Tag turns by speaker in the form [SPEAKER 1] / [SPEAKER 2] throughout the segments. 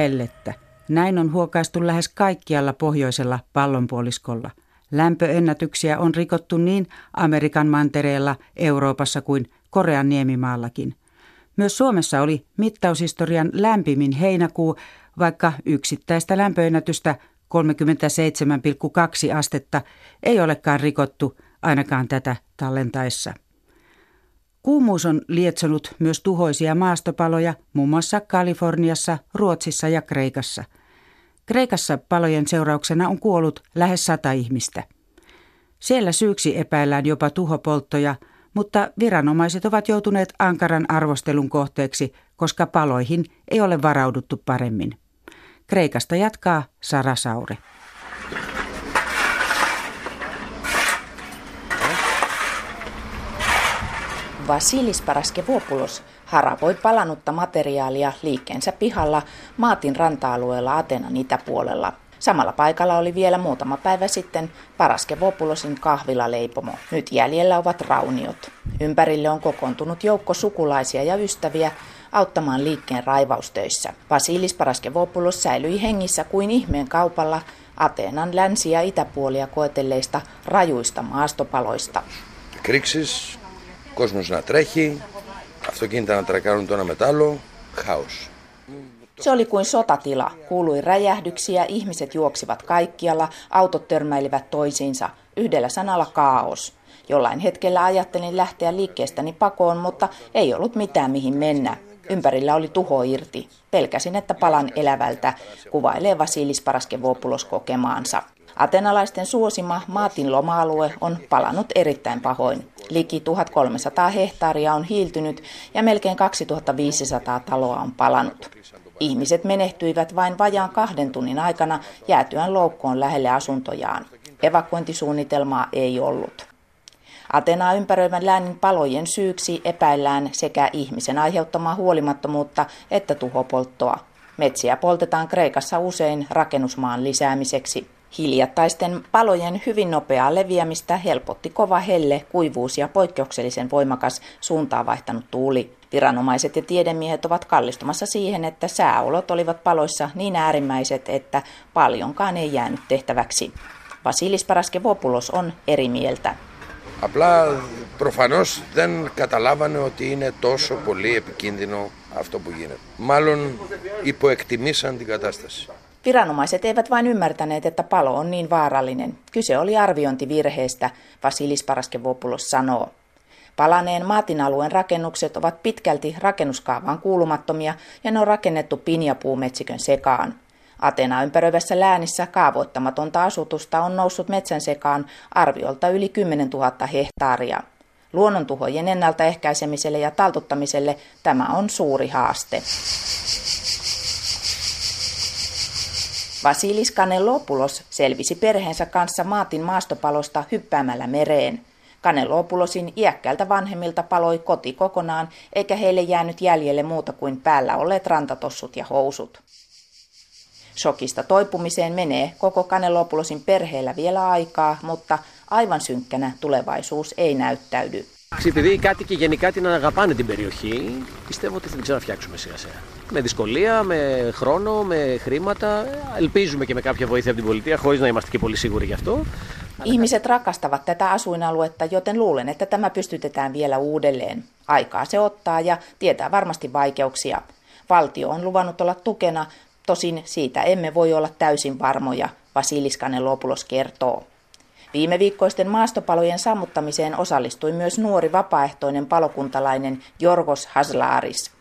[SPEAKER 1] Hellettä. Näin on huokaistu lähes kaikkialla pohjoisella pallonpuoliskolla. Lämpöennätyksiä on rikottu niin Amerikan mantereella, Euroopassa kuin Korean niemimaallakin. Myös Suomessa oli mittaushistorian lämpimin heinäkuu, vaikka yksittäistä lämpöennätystä 37,2 astetta ei olekaan rikottu ainakaan tätä tallentaessa. Kuumuus on lietsonut myös tuhoisia maastopaloja muun muassa Kaliforniassa, Ruotsissa ja Kreikassa. Kreikassa palojen seurauksena on kuollut lähes sata ihmistä. Siellä syyksi epäillään jopa tuhopolttoja, mutta viranomaiset ovat joutuneet ankaran arvostelun kohteeksi, koska paloihin ei ole varauduttu paremmin. Kreikasta jatkaa Sara Sauri.
[SPEAKER 2] Vasilis Paraskevopoulos haravoi palanutta materiaalia liikkeensä pihalla Maatin ranta-alueella Atenan itäpuolella. Samalla paikalla oli vielä muutama päivä sitten Paraskevopulosin kahvilaleipomo. Nyt jäljellä ovat rauniot. Ympärille on kokoontunut joukko sukulaisia ja ystäviä auttamaan liikkeen raivaustöissä. Vasilis Paraskevopulos säilyi hengissä kuin ihmeen kaupalla Ateenan länsi- ja itäpuolia koetelleista rajuista maastopaloista.
[SPEAKER 3] Kriksis κόσμος να τρέχει, αυτοκίνητα να τρακάρουν το ένα με το άλλο, χάος.
[SPEAKER 2] Se oli kuin sotatila. Kuului räjähdyksiä, ihmiset juoksivat kaikkialla, autot törmäilivät toisiinsa. Yhdellä sanalla kaos. Jollain hetkellä ajattelin lähteä liikkeestäni pakoon, mutta ei ollut mitään mihin mennä. Ympärillä oli tuho irti. Pelkäsin, että palan elävältä, kuvailee Vasilis Paraskevopulos kokemaansa. Atenalaisten suosima Maatin loma-alue on palannut erittäin pahoin. Liki 1300 hehtaaria on hiiltynyt ja melkein 2500 taloa on palanut. Ihmiset menehtyivät vain vajaan kahden tunnin aikana jäätyään loukkoon lähelle asuntojaan. Evakuointisuunnitelmaa ei ollut. Atenaa ympäröivän läänin palojen syyksi epäillään sekä ihmisen aiheuttamaa huolimattomuutta että tuhopolttoa. Metsiä poltetaan Kreikassa usein rakennusmaan lisäämiseksi. Hiljattaisten palojen hyvin nopeaa leviämistä helpotti kova helle, kuivuus ja poikkeuksellisen voimakas suuntaa vaihtanut tuuli. Viranomaiset ja tiedemiehet ovat kallistumassa siihen, että sääolot olivat paloissa niin äärimmäiset, että paljonkaan ei jäänyt tehtäväksi. Vasilis Paraskevopulos on eri mieltä.
[SPEAKER 3] Απλά προφανώς δεν καταλάβανε ότι είναι τόσο πολύ επικίνδυνο αυτό που γίνεται. Μάλλον υποεκτιμήσαν την κατάσταση.
[SPEAKER 2] Viranomaiset eivät vain ymmärtäneet, että palo on niin vaarallinen. Kyse oli arviointivirheestä, Vasilis Paraskevopulos sanoo. Palaneen maatinalueen rakennukset ovat pitkälti rakennuskaavaan kuulumattomia ja ne on rakennettu pinjapuumetsikön sekaan. Atena ympäröivässä läänissä kaavoittamatonta asutusta on noussut metsän sekaan arviolta yli 10 000 hehtaaria. Luonnontuhojen ennaltaehkäisemiselle ja taltuttamiselle tämä on suuri haaste. Vasilis Kanelopulos selvisi perheensä kanssa Maatin maastopalosta hyppäämällä mereen. Kanelopulosin iäkkäältä vanhemmilta paloi koti kokonaan, eikä heille jäänyt jäljelle muuta kuin päällä olleet rantatossut ja housut. Shokista toipumiseen menee koko Kanelopulosin perheellä vielä aikaa, mutta aivan synkkänä tulevaisuus ei näyttäydy.
[SPEAKER 4] Επειδή οι κάτοικοι γενικά την αγαπάνε την περιοχή, πιστεύω ότι θα την ξαναφτιάξουμε σιγά σιγά. Με δυσκολία, με χρόνο, με χρήματα. Ελπίζουμε και με κάποια βοήθεια από την πολιτεία, χωρί να είμαστε και πολύ σίγουροι γι' αυτό.
[SPEAKER 2] Ihmiset rakastavat tätä asuinaluetta, joten luulen, että tämä pystytetään vielä uudelleen. Aikaa se ottaa ja tietää varmasti vaikeuksia. Valtio on luvannut olla tukena, tosin siitä emme voi olla täysin varmoja, Vasiliskanen Lopulos kertoo. Viime viikkoisten maastopalojen sammuttamiseen osallistui myös nuori vapaaehtoinen palokuntalainen Jorgos Haslaaris.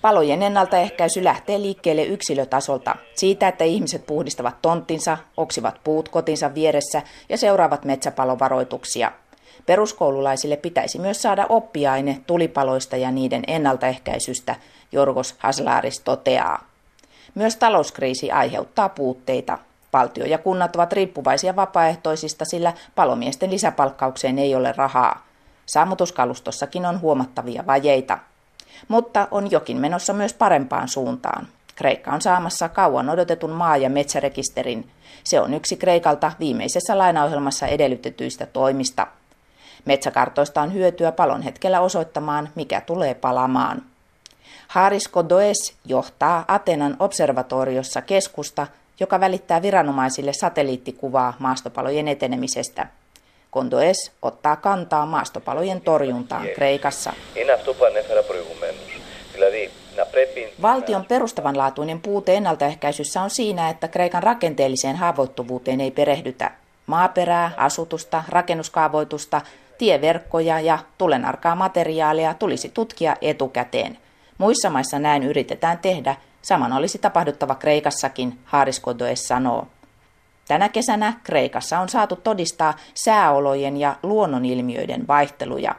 [SPEAKER 2] Palojen ennaltaehkäisy lähtee liikkeelle yksilötasolta. Siitä, että ihmiset puhdistavat tonttinsa, oksivat puut kotinsa vieressä ja seuraavat metsäpalovaroituksia. Peruskoululaisille pitäisi myös saada oppiaine tulipaloista ja niiden ennaltaehkäisystä, Jorgos Haslaaris toteaa. Myös talouskriisi aiheuttaa puutteita. Valtio ja kunnat ovat riippuvaisia vapaaehtoisista, sillä palomiesten lisäpalkkaukseen ei ole rahaa. Sammutuskalustossakin on huomattavia vajeita. Mutta on jokin menossa myös parempaan suuntaan. Kreikka on saamassa kauan odotetun maa- ja metsärekisterin. Se on yksi Kreikalta viimeisessä lainaohjelmassa edellytetyistä toimista. Metsäkartoista on hyötyä palon hetkellä osoittamaan, mikä tulee palamaan. Haris Kodoes johtaa Atenan observatoriossa keskusta, joka välittää viranomaisille satelliittikuvaa maastopalojen etenemisestä. Kondoes ottaa kantaa maastopalojen torjuntaan Kreikassa. Valtion perustavanlaatuinen puute ennaltaehkäisyssä on siinä, että Kreikan rakenteelliseen haavoittuvuuteen ei perehdytä. Maaperää, asutusta, rakennuskaavoitusta, tieverkkoja ja tulenarkaa materiaalia tulisi tutkia etukäteen. Muissa maissa näin yritetään tehdä, saman olisi tapahduttava Kreikassakin, Haaris Kodoes sanoo. Tänä kesänä Kreikassa on saatu todistaa sääolojen ja luonnonilmiöiden vaihteluja.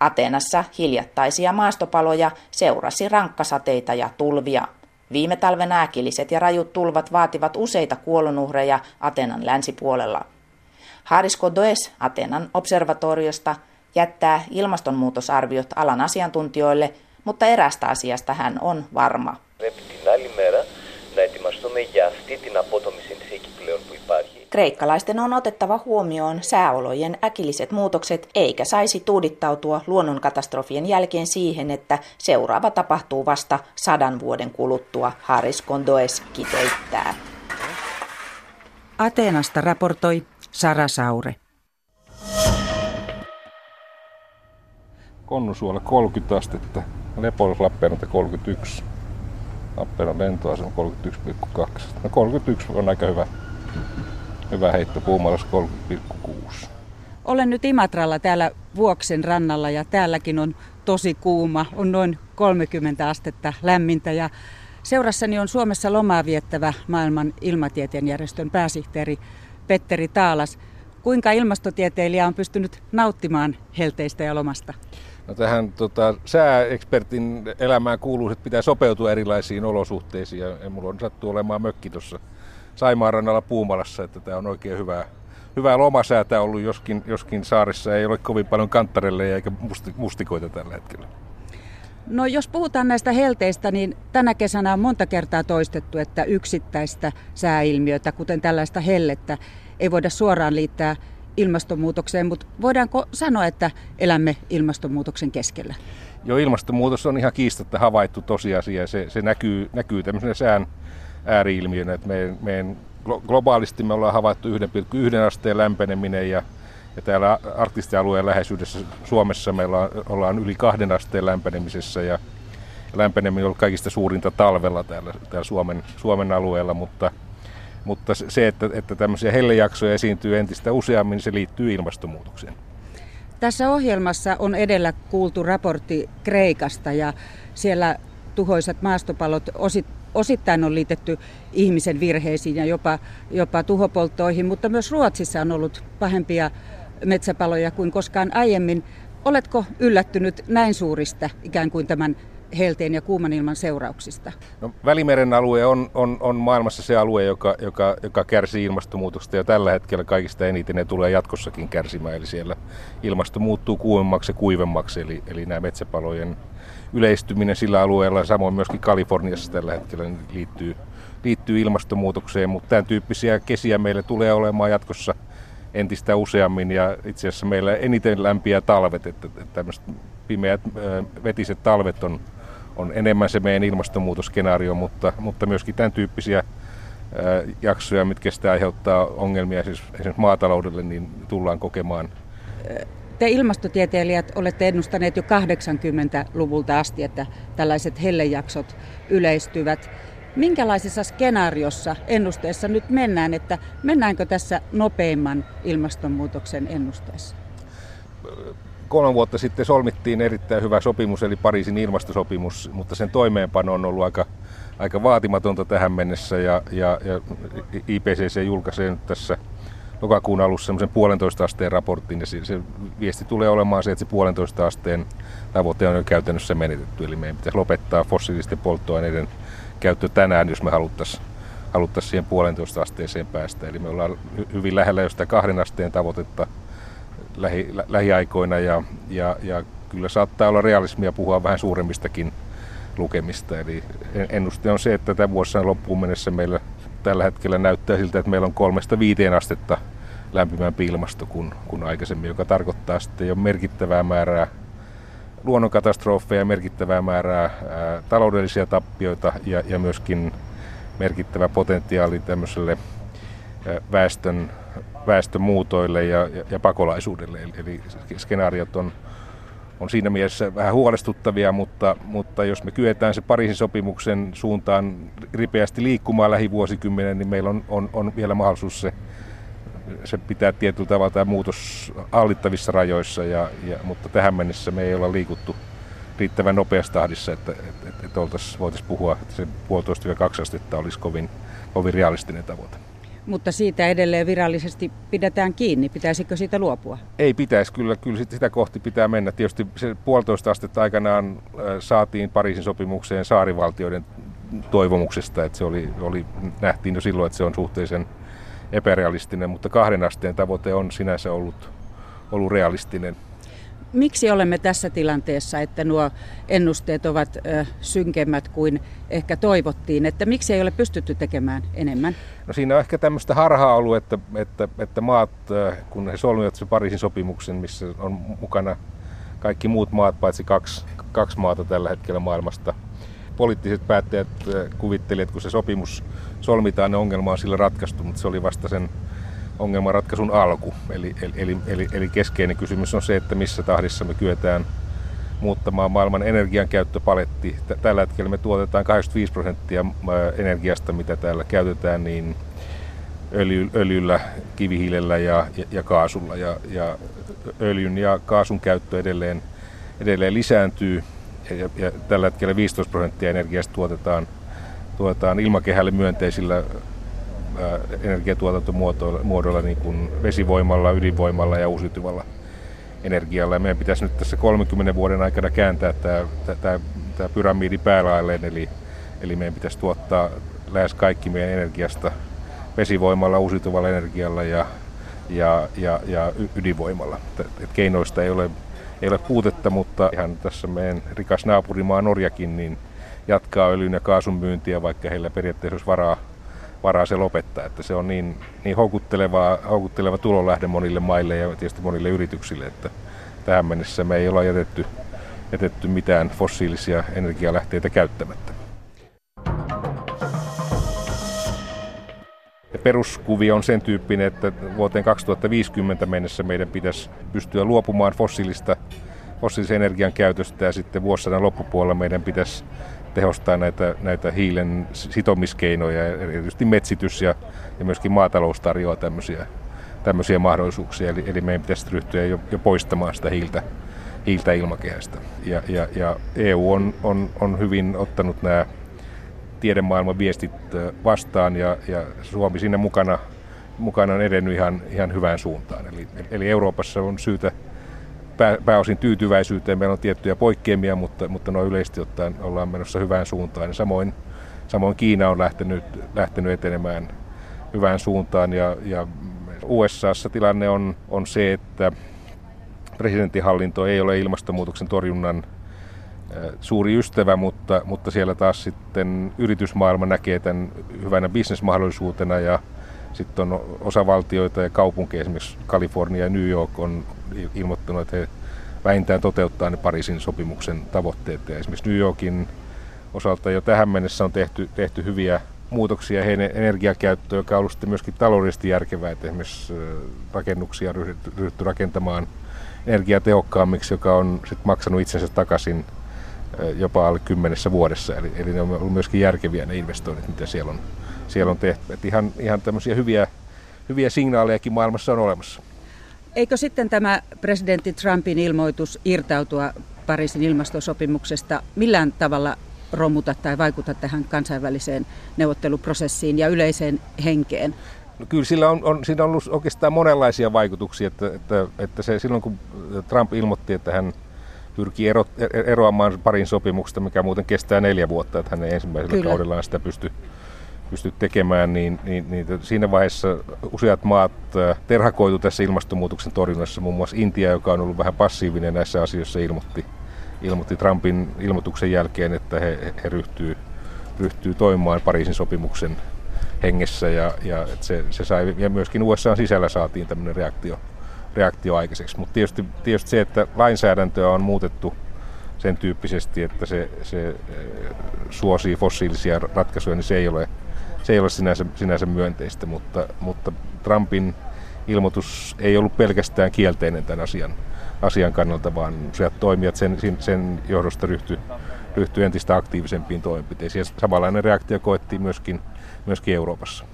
[SPEAKER 2] Ateenassa hiljattaisia maastopaloja seurasi rankkasateita ja tulvia. Viime talven äkilliset ja rajut tulvat vaativat useita kuolonuhreja Atenan länsipuolella. Haris Kodoes Atenan observatoriosta jättää ilmastonmuutosarviot alan asiantuntijoille, mutta erästä asiasta hän on varma. Kreikkalaisten on otettava huomioon sääolojen äkilliset muutokset, eikä saisi tuudittautua luonnonkatastrofien jälkeen siihen, että seuraava tapahtuu vasta sadan vuoden kuluttua, Haris Kondoes kiteyttää.
[SPEAKER 1] Ateenasta raportoi Sara Saure.
[SPEAKER 5] Konnusuola 30 astetta, Lepolis Lappeenranta 31. Lappeenrannan lentoasema 31,2. No 31 on aika hyvä, hyvä heitto, Puumalassa 30,6.
[SPEAKER 1] Olen nyt Imatralla täällä Vuoksen rannalla ja täälläkin on tosi kuuma, on noin 30 astetta lämmintä ja seurassani on Suomessa lomaa viettävä maailman ilmatieteen järjestön pääsihteeri Petteri Taalas. Kuinka ilmastotieteilijä on pystynyt nauttimaan helteistä ja lomasta?
[SPEAKER 5] No tähän tota, sääekspertin elämään kuuluu, että pitää sopeutua erilaisiin olosuhteisiin ja, mulla on sattu olemaan mökki tuossa Saimaan rannalla Puumalassa, että tämä on oikein hyvää, hyvää lomasäätä ollut, joskin, joskin saarissa ei ole kovin paljon kanttarelle eikä musti, mustikoita tällä hetkellä.
[SPEAKER 1] No jos puhutaan näistä helteistä, niin tänä kesänä on monta kertaa toistettu, että yksittäistä sääilmiötä, kuten tällaista hellettä, ei voida suoraan liittää ilmastonmuutokseen, mutta voidaanko sanoa, että elämme ilmastonmuutoksen keskellä?
[SPEAKER 5] Joo, ilmastonmuutos on ihan kiistatta havaittu tosiasia. Se, se näkyy, näkyy tämmöisenä sään ääriilmiönä, että meidän, meidän globaalisti me ollaan havaittu 1,1 asteen lämpeneminen ja, ja täällä arktisten alueen läheisyydessä Suomessa meillä on, ollaan yli kahden asteen lämpenemisessä ja lämpeneminen on ollut kaikista suurinta talvella täällä, täällä Suomen, Suomen alueella, mutta – mutta se, että, että tämmöisiä hellejaksoja esiintyy entistä useammin, se liittyy ilmastonmuutokseen.
[SPEAKER 1] Tässä ohjelmassa on edellä kuultu raportti Kreikasta ja siellä tuhoisat maastopalot osit, osittain on liitetty ihmisen virheisiin ja jopa, jopa tuhopolttoihin, mutta myös Ruotsissa on ollut pahempia metsäpaloja kuin koskaan aiemmin. Oletko yllättynyt näin suurista ikään kuin tämän helteen ja kuuman ilman seurauksista?
[SPEAKER 5] No, Välimeren alue on, on, on maailmassa se alue, joka, joka, joka kärsii ilmastonmuutosta ja tällä hetkellä kaikista eniten ne tulee jatkossakin kärsimään. Eli siellä ilmasto muuttuu kuumemmaksi ja kuivemmaksi, eli, eli nämä metsäpalojen yleistyminen sillä alueella, samoin myöskin Kaliforniassa tällä hetkellä niin liittyy, liittyy ilmastonmuutokseen, mutta tämän tyyppisiä kesiä meille tulee olemaan jatkossa entistä useammin ja itse asiassa meillä eniten lämpiä talvet, että tämmöiset pimeät vetiset talvet on on enemmän se meidän ilmastonmuutosskenaario, mutta, mutta myöskin tämän tyyppisiä jaksoja, mitkä sitä aiheuttaa ongelmia siis esimerkiksi maataloudelle, niin tullaan kokemaan.
[SPEAKER 1] Te ilmastotieteilijät olette ennustaneet jo 80-luvulta asti, että tällaiset hellejaksot yleistyvät. Minkälaisessa skenaariossa ennusteessa nyt mennään, että mennäänkö tässä nopeimman ilmastonmuutoksen ennusteessa?
[SPEAKER 5] Kolme vuotta sitten solmittiin erittäin hyvä sopimus, eli Pariisin ilmastosopimus, mutta sen toimeenpano on ollut aika, aika vaatimatonta tähän mennessä, ja, ja, ja IPCC julkaisee nyt tässä lokakuun alussa semmoisen puolentoista asteen raportin, ja se, se viesti tulee olemaan se, että se puolentoista asteen tavoite on jo käytännössä menetetty, eli meidän pitäisi lopettaa fossiilisten polttoaineiden käyttö tänään, jos me haluttaisiin haluttaisiin siihen puolentoista asteeseen päästä. Eli me ollaan hyvin lähellä jo sitä kahden asteen tavoitetta, lähi, lä, lähiaikoina ja, ja, ja kyllä saattaa olla realismia puhua vähän suuremmistakin lukemista. Eli ennuste on se, että tämän vuosina loppuun mennessä meillä tällä hetkellä näyttää siltä, että meillä on kolmesta viiteen astetta lämpimämpi ilmasto kuin, kuin aikaisemmin, joka tarkoittaa sitten jo merkittävää määrää luonnonkatastrofeja, merkittävää määrää ää, taloudellisia tappioita ja, ja myöskin merkittävä potentiaali tämmöiselle ää, väestön, väestömuutoille ja, ja, ja pakolaisuudelle. Eli, eli skenaariot on, on siinä mielessä vähän huolestuttavia, mutta, mutta jos me kyetään se Pariisin sopimuksen suuntaan ripeästi liikkumaan lähivuosikymmenen, niin meillä on, on, on vielä mahdollisuus se se pitää tietyllä tavalla tämä muutos hallittavissa rajoissa, ja, ja, mutta tähän mennessä me ei olla liikuttu riittävän nopeassa tahdissa, että, että, että, että voitaisiin puhua, että se puolitoista kaksi astetta olisi kovin, kovin realistinen tavoite.
[SPEAKER 1] Mutta siitä edelleen virallisesti pidetään kiinni. Pitäisikö siitä luopua?
[SPEAKER 5] Ei pitäisi, kyllä, kyllä sitä kohti pitää mennä. Tietysti se puolitoista astetta aikanaan saatiin Pariisin sopimukseen saarivaltioiden toivomuksesta, että se oli, oli, nähtiin jo silloin, että se on suhteellisen epärealistinen, mutta kahden asteen tavoite on sinänsä ollut, ollut realistinen.
[SPEAKER 1] Miksi olemme tässä tilanteessa, että nuo ennusteet ovat synkemmät kuin ehkä toivottiin? Että miksi ei ole pystytty tekemään enemmän?
[SPEAKER 5] No siinä on ehkä tämmöistä harhaa ollut, että, että, että maat, kun he solmivat se Pariisin sopimuksen, missä on mukana kaikki muut maat, paitsi kaksi, kaksi maata tällä hetkellä maailmasta – poliittiset päättäjät kuvittelivat, että kun se sopimus solmitaan, niin ongelma on sillä ratkaistu, mutta se oli vasta sen ongelmanratkaisun alku. Eli, eli, eli, eli keskeinen kysymys on se, että missä tahdissa me kyetään muuttamaan maailman energiankäyttöpaletti. Tällä hetkellä me tuotetaan 85 prosenttia äh, energiasta, mitä täällä käytetään, niin öljy, öljyllä, kivihiilellä ja, ja, ja kaasulla. Ja, ja öljyn ja kaasun käyttö edelleen, edelleen lisääntyy ja, ja tällä hetkellä 15 prosenttia energiasta tuotetaan, tuotetaan ilmakehälle myönteisillä energiatuotantomuodoilla, niin kuin vesivoimalla, ydinvoimalla ja uusiutuvalla energialla. Ja meidän pitäisi nyt tässä 30 vuoden aikana kääntää tämä, tämä, tämä pyramidi päälailleen, eli, eli meidän pitäisi tuottaa lähes kaikki meidän energiasta vesivoimalla, uusiutuvalla energialla ja, ja, ja, ja ydinvoimalla. Et keinoista ei ole ei ole puutetta, mutta ihan tässä meidän rikas naapurimaa Norjakin niin jatkaa öljyn ja kaasun myyntiä, vaikka heillä periaatteessa olisi varaa, varaa se lopettaa. Että se on niin, niin houkutteleva, houkutteleva tulolähde monille maille ja tietysti monille yrityksille, että tähän mennessä me ei olla jätetty, jätetty mitään fossiilisia energialähteitä käyttämättä. Peruskuvio on sen tyyppinen, että vuoteen 2050 mennessä meidän pitäisi pystyä luopumaan fossiilista, fossiilisen energian käytöstä ja sitten vuosisadan loppupuolella meidän pitäisi tehostaa näitä, näitä hiilen sitomiskeinoja, erityisesti metsitys ja, ja myöskin maatalous tarjoaa tämmöisiä, tämmöisiä mahdollisuuksia. Eli, eli meidän pitäisi ryhtyä jo, jo poistamaan sitä hiiltä, hiiltä ilmakehästä. Ja, ja, ja EU on, on, on hyvin ottanut nämä tiedemaailman viestit vastaan ja, ja Suomi siinä mukana, mukana on edennyt ihan, ihan hyvään suuntaan. Eli, eli Euroopassa on syytä pää, pääosin tyytyväisyyteen. Meillä on tiettyjä poikkeamia, mutta, mutta noin yleisesti ottaen ollaan menossa hyvään suuntaan. Ja samoin, samoin Kiina on lähtenyt, lähtenyt etenemään hyvään suuntaan ja, ja USAssa tilanne on, on se, että presidentinhallinto ei ole ilmastonmuutoksen torjunnan suuri ystävä, mutta, mutta siellä taas sitten yritysmaailma näkee tämän hyvänä bisnesmahdollisuutena ja sitten on osavaltioita ja kaupunkeja, esimerkiksi Kalifornia ja New York on ilmoittanut, että he vähintään toteuttaa ne Pariisin sopimuksen tavoitteet. Ja esimerkiksi New Yorkin osalta jo tähän mennessä on tehty, tehty hyviä muutoksia heidän energiakäyttöön, joka on ollut sitten myöskin taloudellisesti järkevää, että esimerkiksi rakennuksia on ryhdytty, ryhdytty rakentamaan energiatehokkaammiksi, joka on sitten maksanut itsensä takaisin jopa alle kymmenessä vuodessa. Eli, eli ne on ollut myöskin järkeviä ne investoinnit, mitä siellä on, siellä on tehty. Et ihan, ihan tämmöisiä hyviä, hyviä signaalejakin maailmassa on olemassa.
[SPEAKER 1] Eikö sitten tämä presidentti Trumpin ilmoitus irtautua Pariisin ilmastosopimuksesta millään tavalla romuta tai vaikuta tähän kansainväliseen neuvotteluprosessiin ja yleiseen henkeen?
[SPEAKER 5] No kyllä sillä on, on, siinä on ollut oikeastaan monenlaisia vaikutuksia, että, että, että se, silloin kun Trump ilmoitti, että hän pyrkii ero, eroamaan parin sopimuksesta, mikä muuten kestää neljä vuotta, että hän ei ensimmäisellä Kyllä. kaudellaan sitä pysty, pysty tekemään, niin, niin, niin siinä vaiheessa useat maat äh, terhakoitu tässä ilmastonmuutoksen torjunnassa. Muun muassa Intia, joka on ollut vähän passiivinen näissä asioissa, ilmoitti, ilmoitti Trumpin ilmoituksen jälkeen, että he, he ryhtyy, ryhtyy toimimaan Pariisin sopimuksen hengessä ja, ja se, se sai, ja myöskin USA sisällä saatiin tämmöinen reaktio, reaktio aikaiseksi. Mutta tietysti, tietysti se, että lainsäädäntöä on muutettu sen tyyppisesti, että se, se suosii fossiilisia ratkaisuja, niin se ei ole, se ei ole sinänsä, sinänsä myönteistä, mutta, mutta Trumpin ilmoitus ei ollut pelkästään kielteinen tämän asian, asian kannalta, vaan useat toimijat sen, sen johdosta ryhtyi ryhtyi entistä aktiivisempiin toimenpiteisiin. Ja samanlainen reaktio koettiin myöskin, myöskin Euroopassa.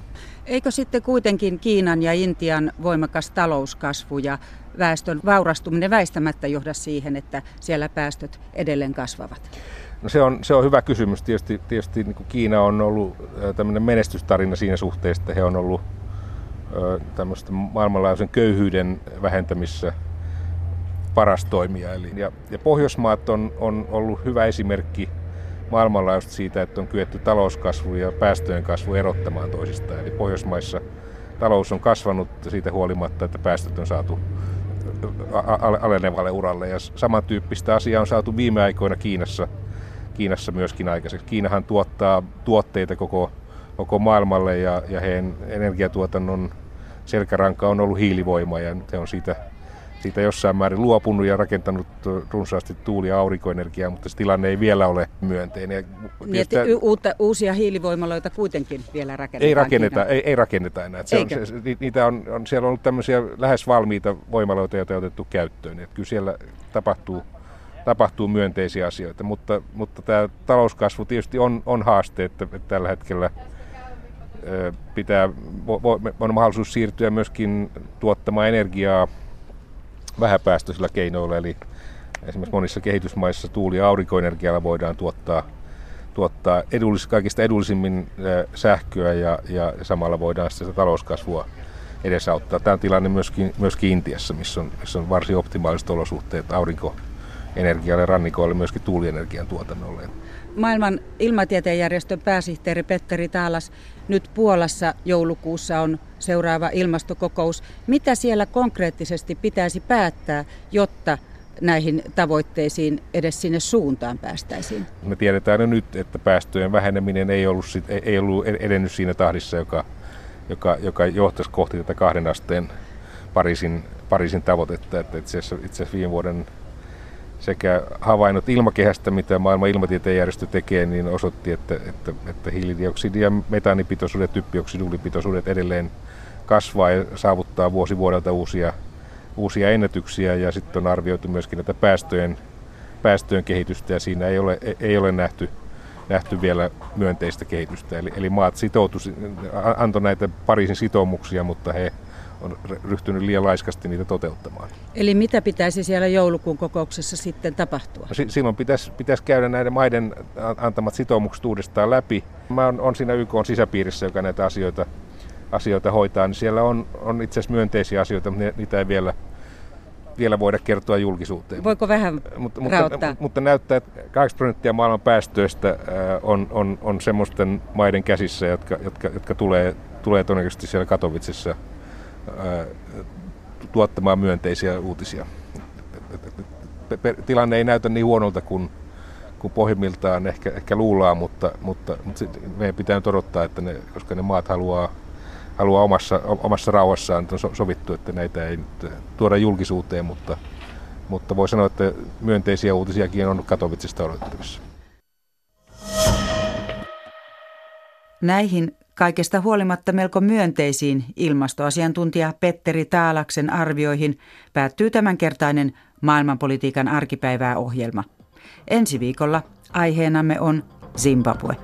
[SPEAKER 1] Eikö sitten kuitenkin Kiinan ja Intian voimakas talouskasvu ja väestön vaurastuminen väistämättä johda siihen, että siellä päästöt edelleen kasvavat?
[SPEAKER 5] No se, on, se on hyvä kysymys. Tietysti, tietysti niin kuin Kiina on ollut tämmöinen menestystarina siinä suhteessa, että he on ollut tämmöistä maailmanlaajuisen köyhyyden vähentämissä paras toimija. Eli, ja, ja Pohjoismaat on, on ollut hyvä esimerkki maailmanlaajuisesti siitä, että on kyetty talouskasvu ja päästöjen kasvu erottamaan toisistaan. Eli Pohjoismaissa talous on kasvanut siitä huolimatta, että päästöt on saatu alenevalle uralle. Ja samantyyppistä asiaa on saatu viime aikoina Kiinassa, Kiinassa myöskin aikaiseksi. Kiinahan tuottaa tuotteita koko, koko maailmalle ja, ja heidän energiatuotannon selkäranka on ollut hiilivoima ja nyt he on siitä siitä jossain määrin luopunut ja rakentanut runsaasti tuuli- ja aurinkoenergiaa, mutta se tilanne ei vielä ole myönteinen.
[SPEAKER 1] Niin, että uutta, uusia hiilivoimaloita kuitenkin vielä rakennetaan?
[SPEAKER 5] Ei rakenneta, ei, ei rakenneta enää. Se on, se, niitä on, on, siellä on ollut tämmöisiä lähes valmiita voimaloita, joita on otettu käyttöön. Että kyllä siellä tapahtuu, tapahtuu myönteisiä asioita, mutta, mutta tämä talouskasvu tietysti on, on haaste, että, tällä hetkellä pitää, on mahdollisuus siirtyä myöskin tuottamaan energiaa vähäpäästöisillä keinoilla, eli esimerkiksi monissa kehitysmaissa tuuli- ja aurinkoenergialla voidaan tuottaa, tuottaa edullis, kaikista edullisimmin sähköä ja, ja samalla voidaan sitä talouskasvua edesauttaa. Tämä on tilanne myöskin, myöskin Intiassa, missä on, missä on varsin optimaaliset olosuhteet aurinkoenergialle, rannikoille, myöskin tuulienergian tuotannolle.
[SPEAKER 1] Maailman ilmatieteen järjestön pääsihteeri Petteri Taalas, nyt Puolassa joulukuussa on seuraava ilmastokokous. Mitä siellä konkreettisesti pitäisi päättää, jotta näihin tavoitteisiin edes sinne suuntaan päästäisiin?
[SPEAKER 5] Me tiedetään jo nyt, että päästöjen väheneminen ei ollut, ei ollut edennyt siinä tahdissa, joka, joka, joka johtaisi kohti tätä kahden asteen Pariisin, Pariisin tavoitetta. Että itse, asiassa, itse asiassa viime vuoden sekä havainnot ilmakehästä, mitä maailman ilmatieteen järjestö tekee, niin osoitti, että, että, että hiilidioksidi- ja metaanipitoisuudet, typpioksidulipitoisuudet edelleen kasvaa ja saavuttaa vuosi vuodelta uusia, uusia ennätyksiä ja sitten on arvioitu myöskin näitä päästöjen, päästöjen kehitystä ja siinä ei ole, ei ole nähty, nähty vielä myönteistä kehitystä. Eli, eli maat sitoutuivat, antoi näitä Pariisin sitoumuksia, mutta he on ryhtynyt liian laiskasti niitä toteuttamaan.
[SPEAKER 1] Eli mitä pitäisi siellä joulukuun kokouksessa sitten tapahtua?
[SPEAKER 5] No, silloin pitäisi, pitäisi käydä näiden maiden antamat sitoumukset uudestaan läpi. Mä on, on siinä YK on sisäpiirissä, joka näitä asioita, asioita hoitaa, niin siellä on, on itse asiassa myönteisiä asioita, mutta niitä ei vielä, vielä voida kertoa julkisuuteen.
[SPEAKER 1] Voiko vähän mutta,
[SPEAKER 5] mutta, mutta näyttää, että 8 prosenttia maailman päästöistä on, on, on semmoisten maiden käsissä, jotka, jotka, jotka tulee, tulee todennäköisesti siellä Katowicessa tuottamaan myönteisiä uutisia. Tilanne ei näytä niin huonolta kuin, kuin pohjimmiltaan ehkä, ehkä luullaan, mutta, mutta, mutta meidän pitää nyt odottaa, että ne, koska ne maat haluaa, haluaa omassa, omassa rauhassaan, on sovittu, että näitä ei nyt tuoda julkisuuteen, mutta, mutta voi sanoa, että myönteisiä uutisiakin on Katowicista odotettavissa.
[SPEAKER 1] Näihin Kaikesta huolimatta melko myönteisiin ilmastoasiantuntija Petteri Taalaksen arvioihin päättyy tämänkertainen maailmanpolitiikan arkipäivää ohjelma. Ensi viikolla aiheenamme on Zimbabwe.